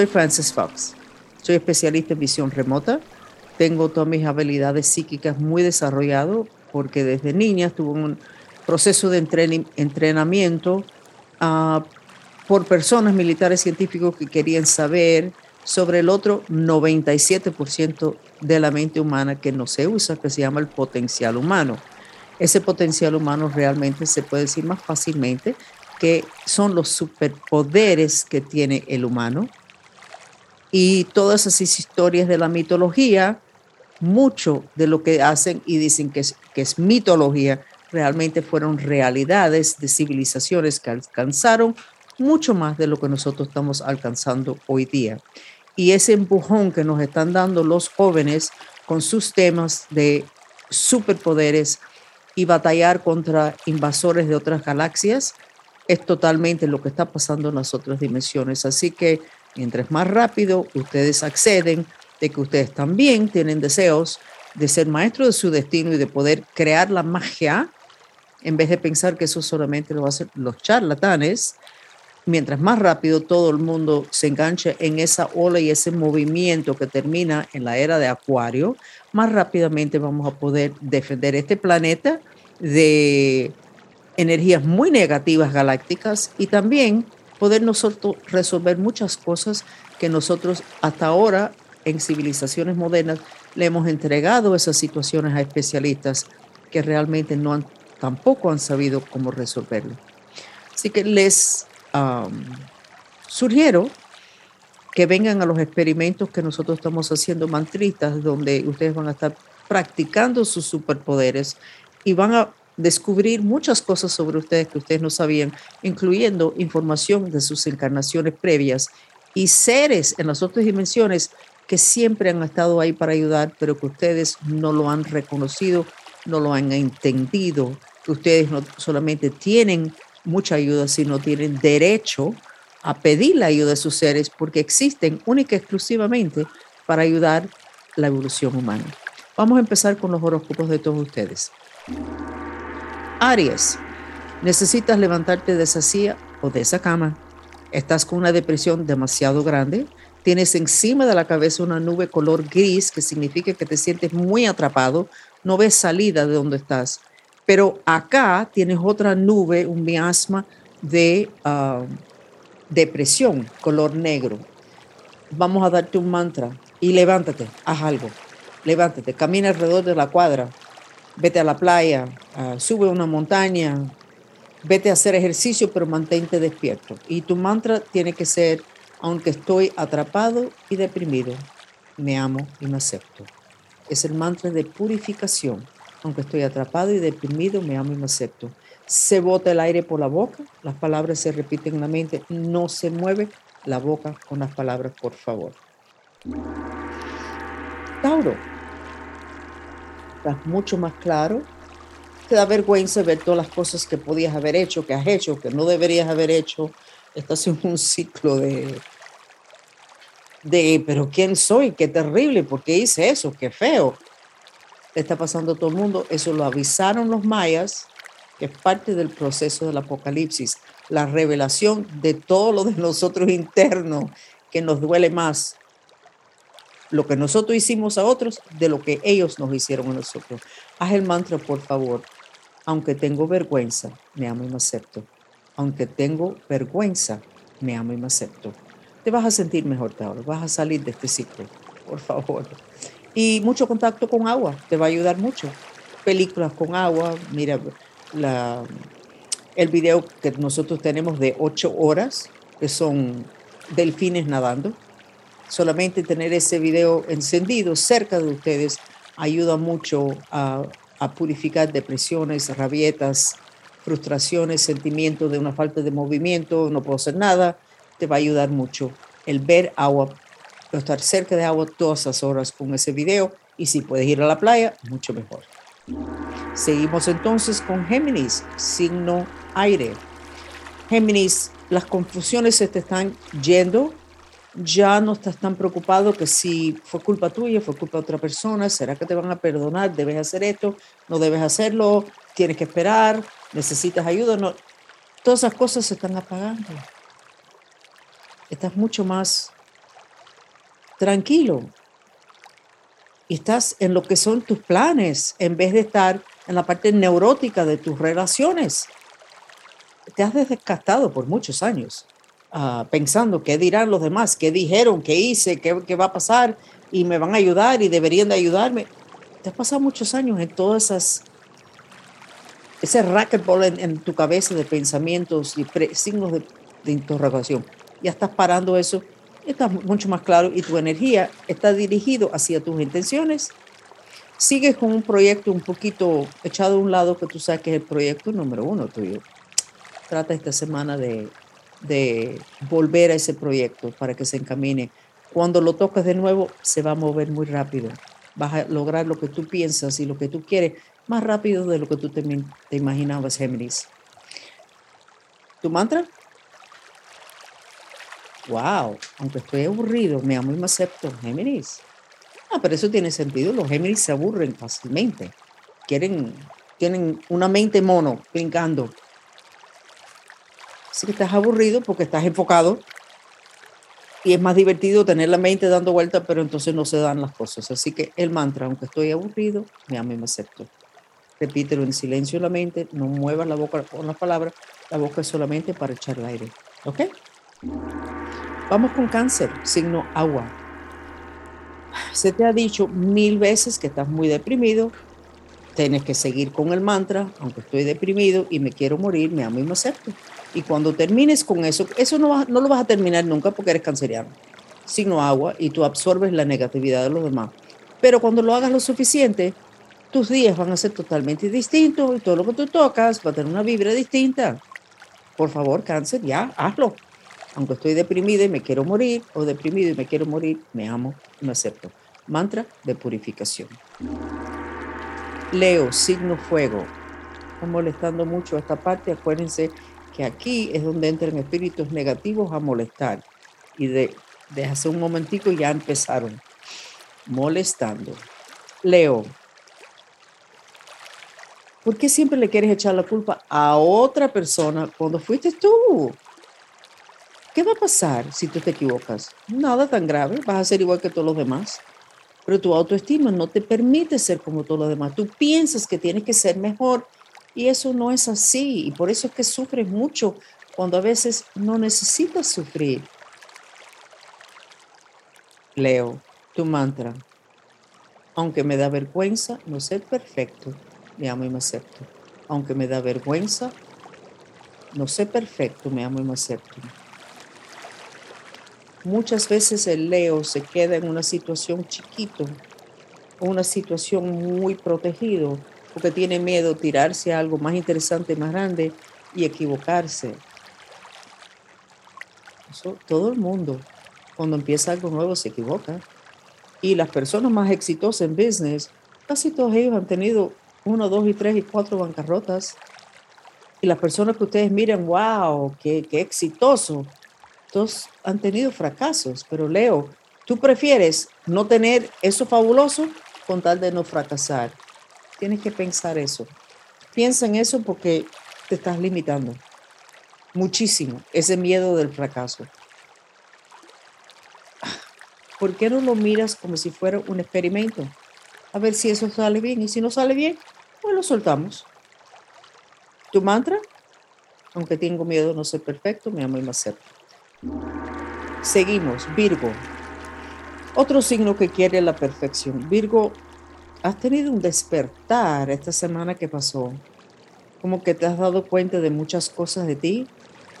soy Frances Fox. Soy especialista en visión remota. Tengo todas mis habilidades psíquicas muy desarrollado porque desde niña tuve un proceso de entrenamiento uh, por personas militares científicos que querían saber sobre el otro 97% de la mente humana que no se usa, que se llama el potencial humano. Ese potencial humano realmente se puede decir más fácilmente que son los superpoderes que tiene el humano. Y todas esas historias de la mitología, mucho de lo que hacen y dicen que es, mitología, realmente fueron realidades de civilizaciones que alcanzaron mucho más de lo que nosotros estamos alcanzando hoy día. Y ese empujón que nos están dando los jóvenes con sus temas de superpoderes y batallar contra invasores de otras galaxias es totalmente lo que está pasando en las otras dimensiones. Así que mientras más rápido ustedes acceden, de que ustedes también tienen deseos de ser maestros de su destino y de poder crear la magia, en vez de pensar que eso solamente lo hacer los charlatanes, mientras más rápido todo el mundo se enganche en esa ola y ese movimiento que termina en la era de Acuario, más rápidamente vamos a poder defender este planeta de energías muy negativas galácticas y también poder nosotros resolver muchas cosas que nosotros hasta ahora en civilizaciones modernas le hemos entregado esas situaciones a especialistas que realmente no han tampoco han sabido cómo resolverlo. Así que les sugiero que vengan a los experimentos que nosotros estamos haciendo mantritas, donde ustedes van a estar practicando sus superpoderes y van a descubrir muchas cosas sobre ustedes que ustedes no sabían, incluyendo información de sus encarnaciones previas y seres en las otras dimensiones que siempre han estado ahí para ayudar, pero que ustedes no lo han reconocido, no lo han entendido que ustedes no solamente tienen mucha ayuda, sino tienen derecho a pedir la ayuda de sus seres porque existen única y exclusivamente para ayudar la evolución humana. Vamos a empezar con los horóscopos de todos ustedes. Aries, necesitas levantarte de esa silla o de esa cama. Estás con una depresión demasiado grande. Tienes encima de la cabeza una nube color gris que significa que te sientes muy atrapado. No ves salida de donde estás. Pero acá tienes otra nube, un miasma de ah, depresión, color negro. Vamos a darte un mantra y levántate, haz algo. Levántate, camina alrededor de la cuadra, vete a la playa, ah, sube una montaña, vete a hacer ejercicio, pero mantente despierto. Y tu mantra tiene que ser, aunque estoy atrapado y deprimido, me amo y me acepto. Es el mantra de purificación aunque estoy atrapado y deprimido, me amo y me acepto. Se bota el aire por la boca, las palabras se repiten en la mente, no se mueve la boca con las palabras, por favor. Tauro, estás mucho más claro. Te da vergüenza ver todas las cosas que podías haber hecho, que has hecho, que no deberías haber hecho. Estás en un ciclo de, de, pero ¿quién soy? Qué terrible, ¿por qué hice eso? Qué feo está pasando a todo el mundo. Eso lo avisaron los mayas, que es parte del proceso del apocalipsis, la revelación de todo lo de nosotros internos, que nos duele más lo que nosotros hicimos a otros de lo que ellos nos hicieron a nosotros. Haz el mantra, por favor. Aunque tengo vergüenza, me amo y me acepto. Aunque tengo vergüenza, me amo y me acepto. Te vas a sentir mejor, ahora. Vas a salir de este ciclo, por favor. Y mucho contacto con agua, te va a ayudar mucho. Películas con agua, mira la, el video que nosotros tenemos de ocho horas, que son delfines nadando. Solamente tener ese video encendido cerca de ustedes ayuda mucho a, purificar depresiones, rabietas, frustraciones, sentimientos de una falta de movimiento, no puedo hacer nada, te va a ayudar mucho. El ver agua estar cerca de agua todas esas horas con ese video y si puedes ir a la playa, mucho mejor. Seguimos entonces con Géminis, signo aire. Géminis, las confusiones se te están yendo, ya no estás tan preocupado que si fue culpa tuya, fue culpa de otra persona, ¿será que te van a perdonar? ¿Debes hacer esto? ¿No debes hacerlo? ¿Tienes que esperar? ¿Necesitas ayuda? No. Todas esas cosas se están apagando. Estás mucho más tranquilo. Y estás en lo que son tus planes en vez de estar en la parte neurótica de tus relaciones. Te has desgastado por muchos años uh, pensando qué dirán los demás, qué dijeron, qué hice, qué, qué va a pasar y me van a ayudar y deberían de ayudarme. Te has pasado muchos años en todas esas ese racquetball en, tu cabeza de pensamientos y signos de, de, interrogación. Ya estás parando eso, estás mucho más claro y tu energía está dirigido hacia tus intenciones. Sigues con un proyecto un poquito echado a un lado que tú sabes que es el proyecto número uno tuyo. Trata esta semana de, de volver a ese proyecto para que se encamine. Cuando lo tocas de nuevo, se va a mover muy rápido. Vas a lograr lo que tú piensas y lo que tú quieres más rápido de lo que tú te, te imaginabas, Géminis. ¿Tu mantra? Wow, aunque estoy aburrido, me amo y me acepto, Géminis. Ah, pero eso tiene sentido. Los Géminis se aburren fácilmente. Quieren, tienen una mente mono, brincando. Que estás aburrido porque estás enfocado y es más divertido tener la mente dando vueltas, pero entonces no se dan las cosas. Así que el mantra, aunque estoy aburrido, me amo y me acepto repítelo en silencio la mente, no muevas la boca con las palabras, la boca es solamente para echar el aire. ¿Ok? Vamos con cáncer, signo agua. Se te ha dicho mil veces que estás muy deprimido, tienes que seguir con el mantra, aunque estoy deprimido y me quiero morir, me amo y me acepto. Y cuando termines con eso, eso no, no lo vas a terminar nunca porque eres canceriano, signo agua, y tú absorbes la negatividad de los demás. Pero cuando lo hagas lo suficiente, tus días van a ser totalmente distintos y todo lo que tú tocas va a tener una vibra distinta. Por favor, cáncer, ya, hazlo. Aunque estoy deprimida y me quiero morir, o deprimido y me quiero morir, me amo y me acepto. Mantra de purificación. Leo, signo fuego. Está molestando mucho esta parte. Acuérdense aquí es donde entran espíritus negativos a molestar. Y de, de hace un momentico ya empezaron molestando. Leo, ¿Por qué siempre le quieres echar la culpa a otra persona cuando fuiste tú? ¿Qué va a pasar si tú te equivocas? Nada tan grave, vas a ser igual que todos los demás. Pero tu autoestima no te permite ser como todos los demás. Tú piensas que tienes que ser mejor y eso no es así. Y por eso es que sufres mucho cuando a veces no necesitas sufrir. Leo, tu mantra. Aunque me da vergüenza no ser perfecto, me amo y me acepto. Aunque me da vergüenza, no sé perfecto, me amo y me acepto. Muchas veces el Leo se queda en una situación chiquito, una situación muy protegido, porque tiene miedo tirarse a algo más interesante, más grande y equivocarse. Eso, todo el mundo, cuando empieza algo nuevo, se equivoca. Y las personas más exitosas en business, casi todos ellos han tenido uno, dos y tres y cuatro bancarrotas. Y las personas que ustedes miran, wow, qué, qué exitoso. Todos han tenido fracasos, pero Leo, tú prefieres no tener eso fabuloso con tal de no fracasar. Tienes que pensar eso. Piensa en eso porque te estás limitando muchísimo ese miedo del fracaso. ¿Por qué no lo miras como si fuera un experimento? A ver si eso sale bien. Y si no sale bien, pues lo soltamos. Tu mantra, aunque tengo miedo no ser perfecto, me amo y me acepto. Seguimos, Virgo. Otro signo que quiere la perfección. Virgo, has tenido un despertar esta semana que pasó. Como que te has dado cuenta de muchas cosas de ti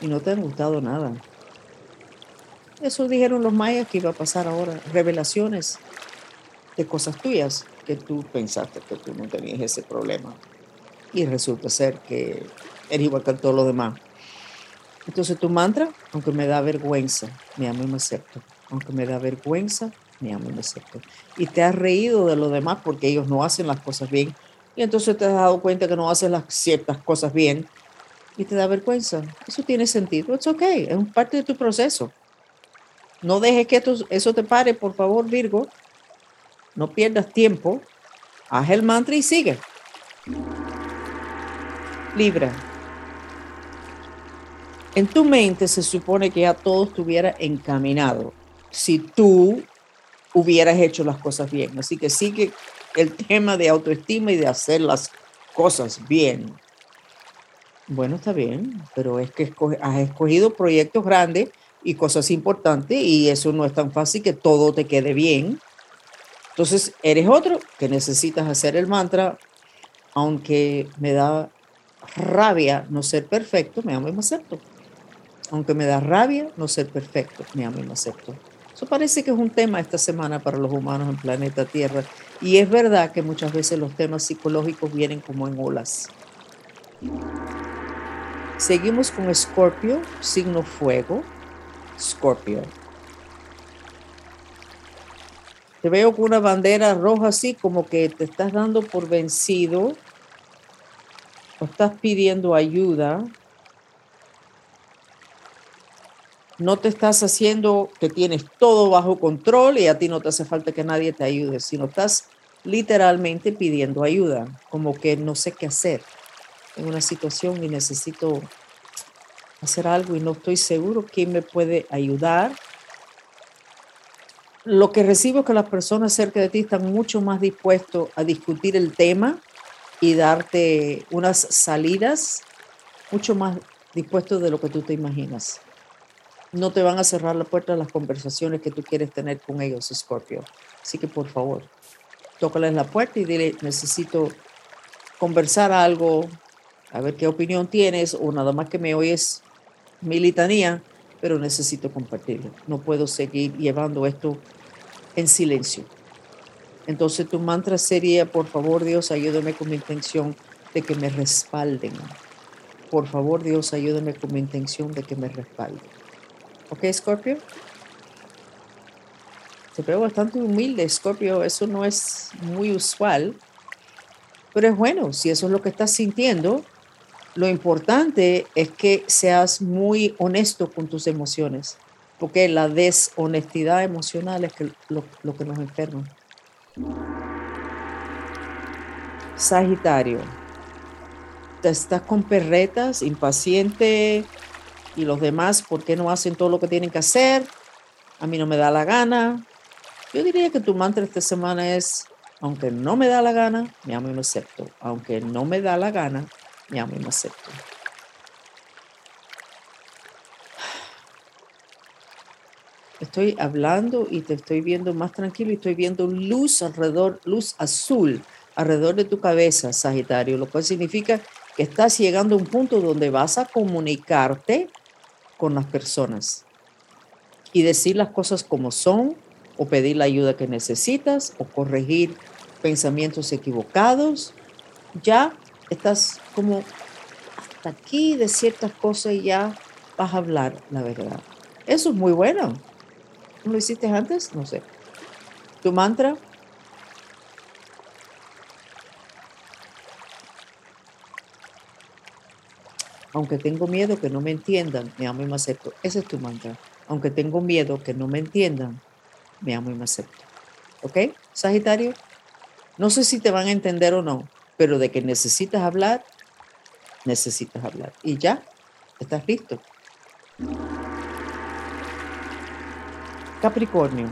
y no te han gustado nada. Eso dijeron los mayas que iba a pasar ahora. Revelaciones de cosas tuyas que tú pensaste que tú no tenías ese problema. Y resulta ser que eres igual que todos los demás. Entonces tu mantra, aunque me da vergüenza, me amo y me acepto. Aunque me da vergüenza, y te has reído de los demás porque ellos no hacen las cosas bien. Y entonces te has dado cuenta que no hacen las ciertas cosas bien. Y te da vergüenza. Eso tiene sentido. Es ok. Es parte de tu proceso. No dejes que eso te pare, por favor, Virgo. No pierdas tiempo. Haz el mantra y sigue. Libra. En tu mente se supone que ya todo estuviera encaminado. Si tú hubieras hecho las cosas bien. Así que sigue el tema de autoestima y de hacer las cosas bien. Bueno, está bien, pero es que has escogido proyectos grandes y cosas importantes y eso no es tan fácil que todo te quede bien. Entonces, eres otro que necesitas hacer el mantra, aunque me da rabia no ser perfecto, me amo y me acepto. Aunque me da rabia no ser perfecto, me amo y me acepto. Eso parece que es un tema esta semana para los humanos en planeta Tierra. Y es verdad que muchas veces los temas psicológicos vienen como en olas. Seguimos con Escorpio, signo fuego. Scorpio. Te veo con una bandera roja así, como que te estás dando por vencido o estás pidiendo ayuda. No te estás haciendo que tienes todo bajo control y a ti no te hace falta que nadie te ayude, sino estás literalmente pidiendo ayuda, como que no sé qué hacer en una situación y necesito hacer algo y no estoy seguro quién me puede ayudar. Lo que recibo es que las personas cerca de ti están mucho más dispuestos a discutir el tema y darte unas salidas mucho más dispuestos de lo que tú te imaginas. No te van a cerrar la puerta las conversaciones que tú quieres tener con ellos, Scorpio. Así que por favor, tócales la puerta y dile, necesito conversar algo, a ver qué opinión tienes o nada más que me oyes mi litanía, pero necesito compartirlo. No puedo seguir llevando esto en silencio. Entonces tu mantra sería, por favor Dios, ayúdame con mi intención de que me respalden. Por favor Dios, ayúdame con mi intención de que me respalden. ¿Ok, Scorpio? Te veo bastante humilde, Scorpio. Eso no es muy usual. Pero es bueno, si eso es lo que estás sintiendo, lo importante es que seas muy honesto con tus emociones, porque la deshonestidad emocional es lo, lo que nos enferma. Sagitario, te estás con perretas, impaciente, y los demás, ¿por qué no hacen todo lo que tienen que hacer? A mí no me da la gana. Yo diría que tu mantra esta semana es, aunque no me da la gana, me amo y me acepto. Aunque no me da la gana, me amo y me acepto. Estoy hablando y te estoy viendo más tranquilo y estoy viendo luz alrededor, luz azul alrededor de tu cabeza, Sagitario, lo cual significa que estás llegando a un punto donde vas a comunicarte con las personas y decir las cosas como son o pedir la ayuda que necesitas o corregir pensamientos equivocados. Ya estás como hasta aquí de ciertas cosas y ya vas a hablar la verdad. Eso es muy bueno. ¿No lo hiciste antes? No sé. ¿Tu mantra? Aunque tengo miedo que no me entiendan, me amo y me acepto. Ese es tu mantra. Aunque tengo miedo que no me entiendan, me amo y me acepto. ¿Ok? Sagitario, no sé si te van a entender o no, pero de que necesitas hablar, necesitas hablar. Y ya, estás listo. Capricornio.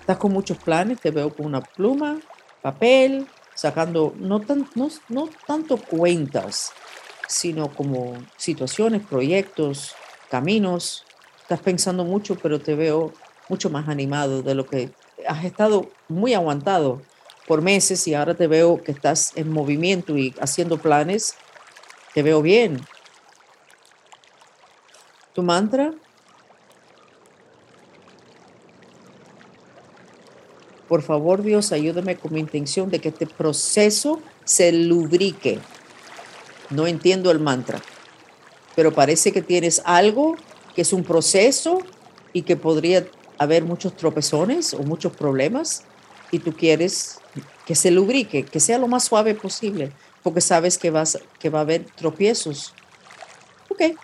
Estás con muchos planes, te veo con una pluma, papel, sacando no, tan, no, no tanto cuentas, sino como situaciones, proyectos, caminos. Estás pensando mucho, pero te veo mucho más animado de lo que has estado muy aguantado por meses y ahora te veo que estás en movimiento y haciendo planes. Te veo bien. ¿Tu mantra? Por favor, Dios, ayúdame con mi intención de que este proceso se lubrique. No entiendo el mantra, pero parece que tienes algo que es un proceso y que podría haber muchos tropezones o muchos problemas y tú quieres que se lubrique, que sea lo más suave posible, porque sabes que, vas, que va a haber tropiezos. Ok,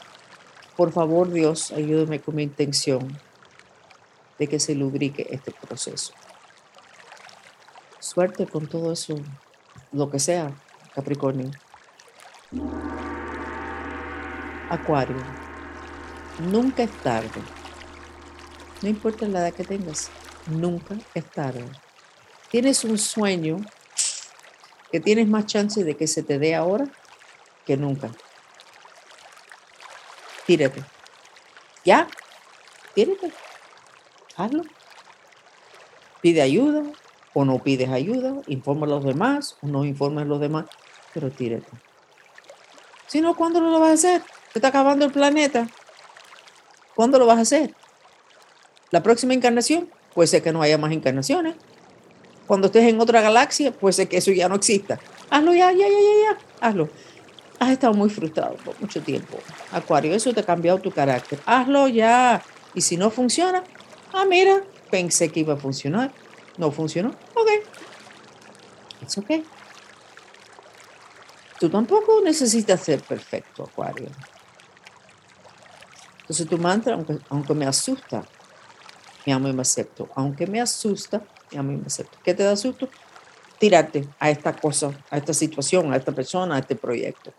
por favor Dios, ayúdame con mi intención de que se lubrique este proceso. Suerte con todo eso, lo que sea, Capricornio. Acuario, nunca es tarde No importa la edad que tengas, nunca es tarde. Tienes un sueño que tienes más chance de que se te dé ahora que nunca. Tírate. ¿Ya? Tírate. Hazlo. Pide ayuda o no pides ayuda. Informa a los demás o no informa a los demás. Pero tírate. Si no, ¿cuándo lo vas a hacer? Se está acabando el planeta. ¿Cuándo lo vas a hacer? La próxima encarnación, puede ser que no haya más encarnaciones. Cuando estés en otra galaxia, puede ser que eso ya no exista. Hazlo ya, ya, ya, ya, ya. Hazlo. Has estado muy frustrado por mucho tiempo. Acuario, eso te ha cambiado tu carácter. Hazlo ya. Y si no funciona, ah, mira, pensé que iba a funcionar. No funcionó. Ok. It's okay. Tú tampoco necesitas ser perfecto, Acuario. Entonces tu mantra, aunque, aunque me asusta, me amo y me acepto. Aunque me asusta, me amo y me acepto. ¿Qué te da susto? Tirarte a esta cosa, a esta situación, a esta persona, a este proyecto.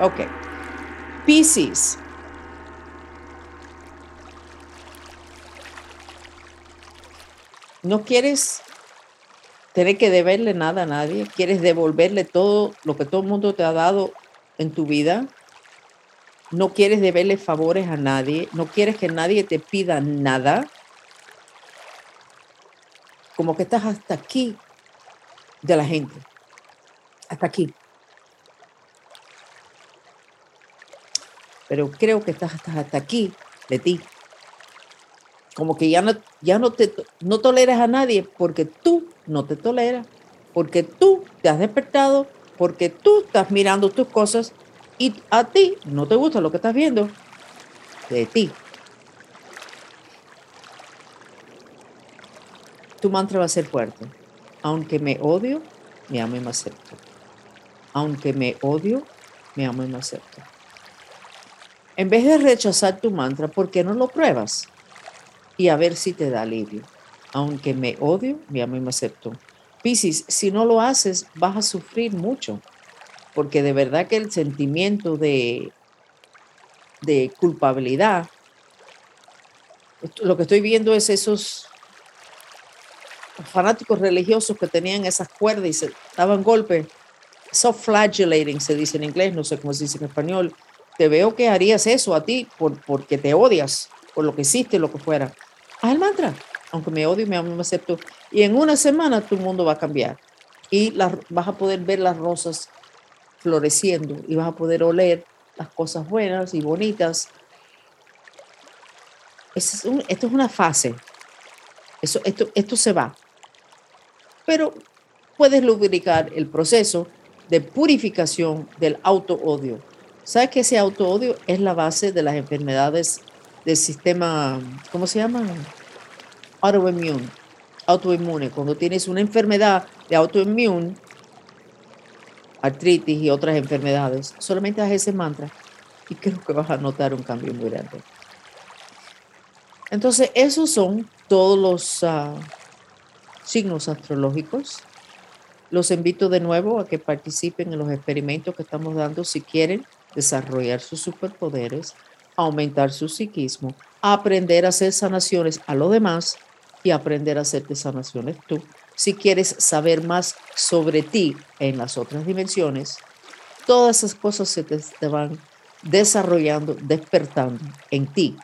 Ok. Pisces. No quieres tener que deberle nada a nadie. Quieres devolverle todo lo que todo el mundo te ha dado en tu vida no quieres deberle favores a nadie, no quieres que nadie te pida nada, como que estás hasta aquí de la gente, hasta aquí. Pero creo que estás hasta, aquí de ti. Como que ya no, ya no te no toleras a nadie porque tú no te toleras, porque tú te has despertado, porque tú estás mirando tus cosas y a ti no te gusta lo que estás viendo de ti. Tu mantra va a ser fuerte. Aunque me odio, me amo y me acepto. Aunque me odio, me amo y me acepto. En vez de rechazar tu mantra, ¿por qué no lo pruebas? Y a ver si te da alivio. Aunque me odio, amo y me acepto. Piscis, si no lo haces, vas a sufrir mucho porque de verdad que el sentimiento de, de culpabilidad, lo que estoy viendo es esos fanáticos religiosos que tenían esas cuerdas y se daban golpes, self-flagellating se dice en inglés, no sé cómo se dice en español, te veo que harías eso a ti por, porque te odias, por lo que hiciste, lo que fuera. El mantra, aunque me odio, me me acepto. Y en una semana tu mundo va a cambiar y vas a poder ver las rosas floreciendo y vas a poder oler las cosas buenas y bonitas. esto es una fase. Esto, esto se va. Pero puedes lubricar el proceso de purificación del auto-odio. ¿Sabes que ese auto-odio es la base de las enfermedades del sistema, ¿cómo se llama? Autoinmune. Autoinmune. Cuando tienes una enfermedad de autoinmune, artritis y otras enfermedades, solamente haz ese mantra y creo que vas a notar un cambio muy grande. Entonces, esos son todos los ah, signos astrológicos. Los invito de nuevo a que participen en los experimentos que estamos dando si quieren desarrollar sus superpoderes, aumentar su psiquismo, aprender a hacer sanaciones a lo demás y aprender a hacerte sanaciones tú si quieres saber más sobre ti en las otras dimensiones, todas esas cosas se te, van desarrollando, despertando en ti.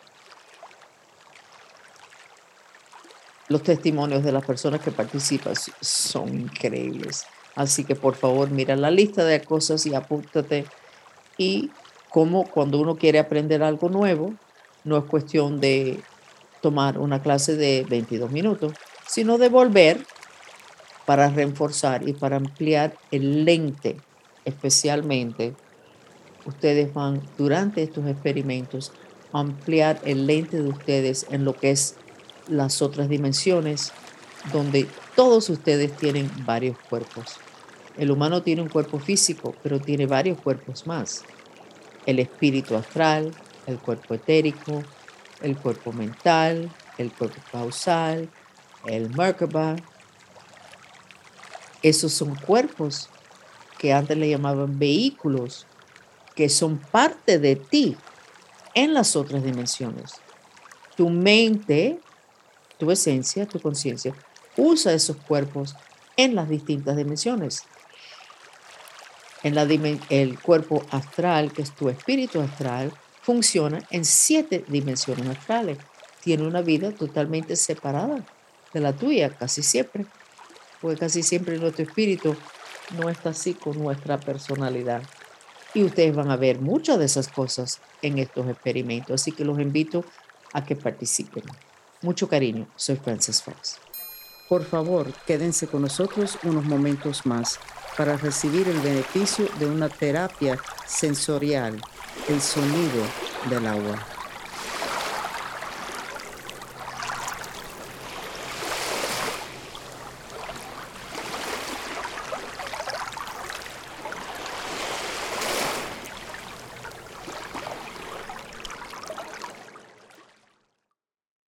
Los testimonios de las personas que participan son increíbles. Así que por favor mira la lista de cosas y apúntate. Y como cuando uno quiere aprender algo nuevo, no es cuestión de tomar una clase de 22 minutos, sino de volver para reforzar y para ampliar el lente, especialmente, ustedes van durante estos experimentos a ampliar el lente de ustedes en lo que es las otras dimensiones, donde todos ustedes tienen varios cuerpos. El humano tiene un cuerpo físico, pero tiene varios cuerpos más. El espíritu astral, el cuerpo etérico, el cuerpo mental, el cuerpo causal, el Merkaba, esos son cuerpos que antes le llamaban vehículos, que son parte de ti en las otras dimensiones. tu mente, tu esencia, tu conciencia, usa esos cuerpos en las distintas dimensiones. El cuerpo astral, que es tu espíritu astral, funciona en siete dimensiones astrales. Tiene una vida totalmente separada de la tuya, casi siempre, porque casi siempre nuestro espíritu no está así con nuestra personalidad. Y ustedes van a ver muchas de esas cosas en estos experimentos, así que los invito a que participen. Mucho cariño, soy Frances Fox. Por favor, quédense con nosotros unos momentos más para recibir el beneficio de una terapia sensorial, el sonido del agua.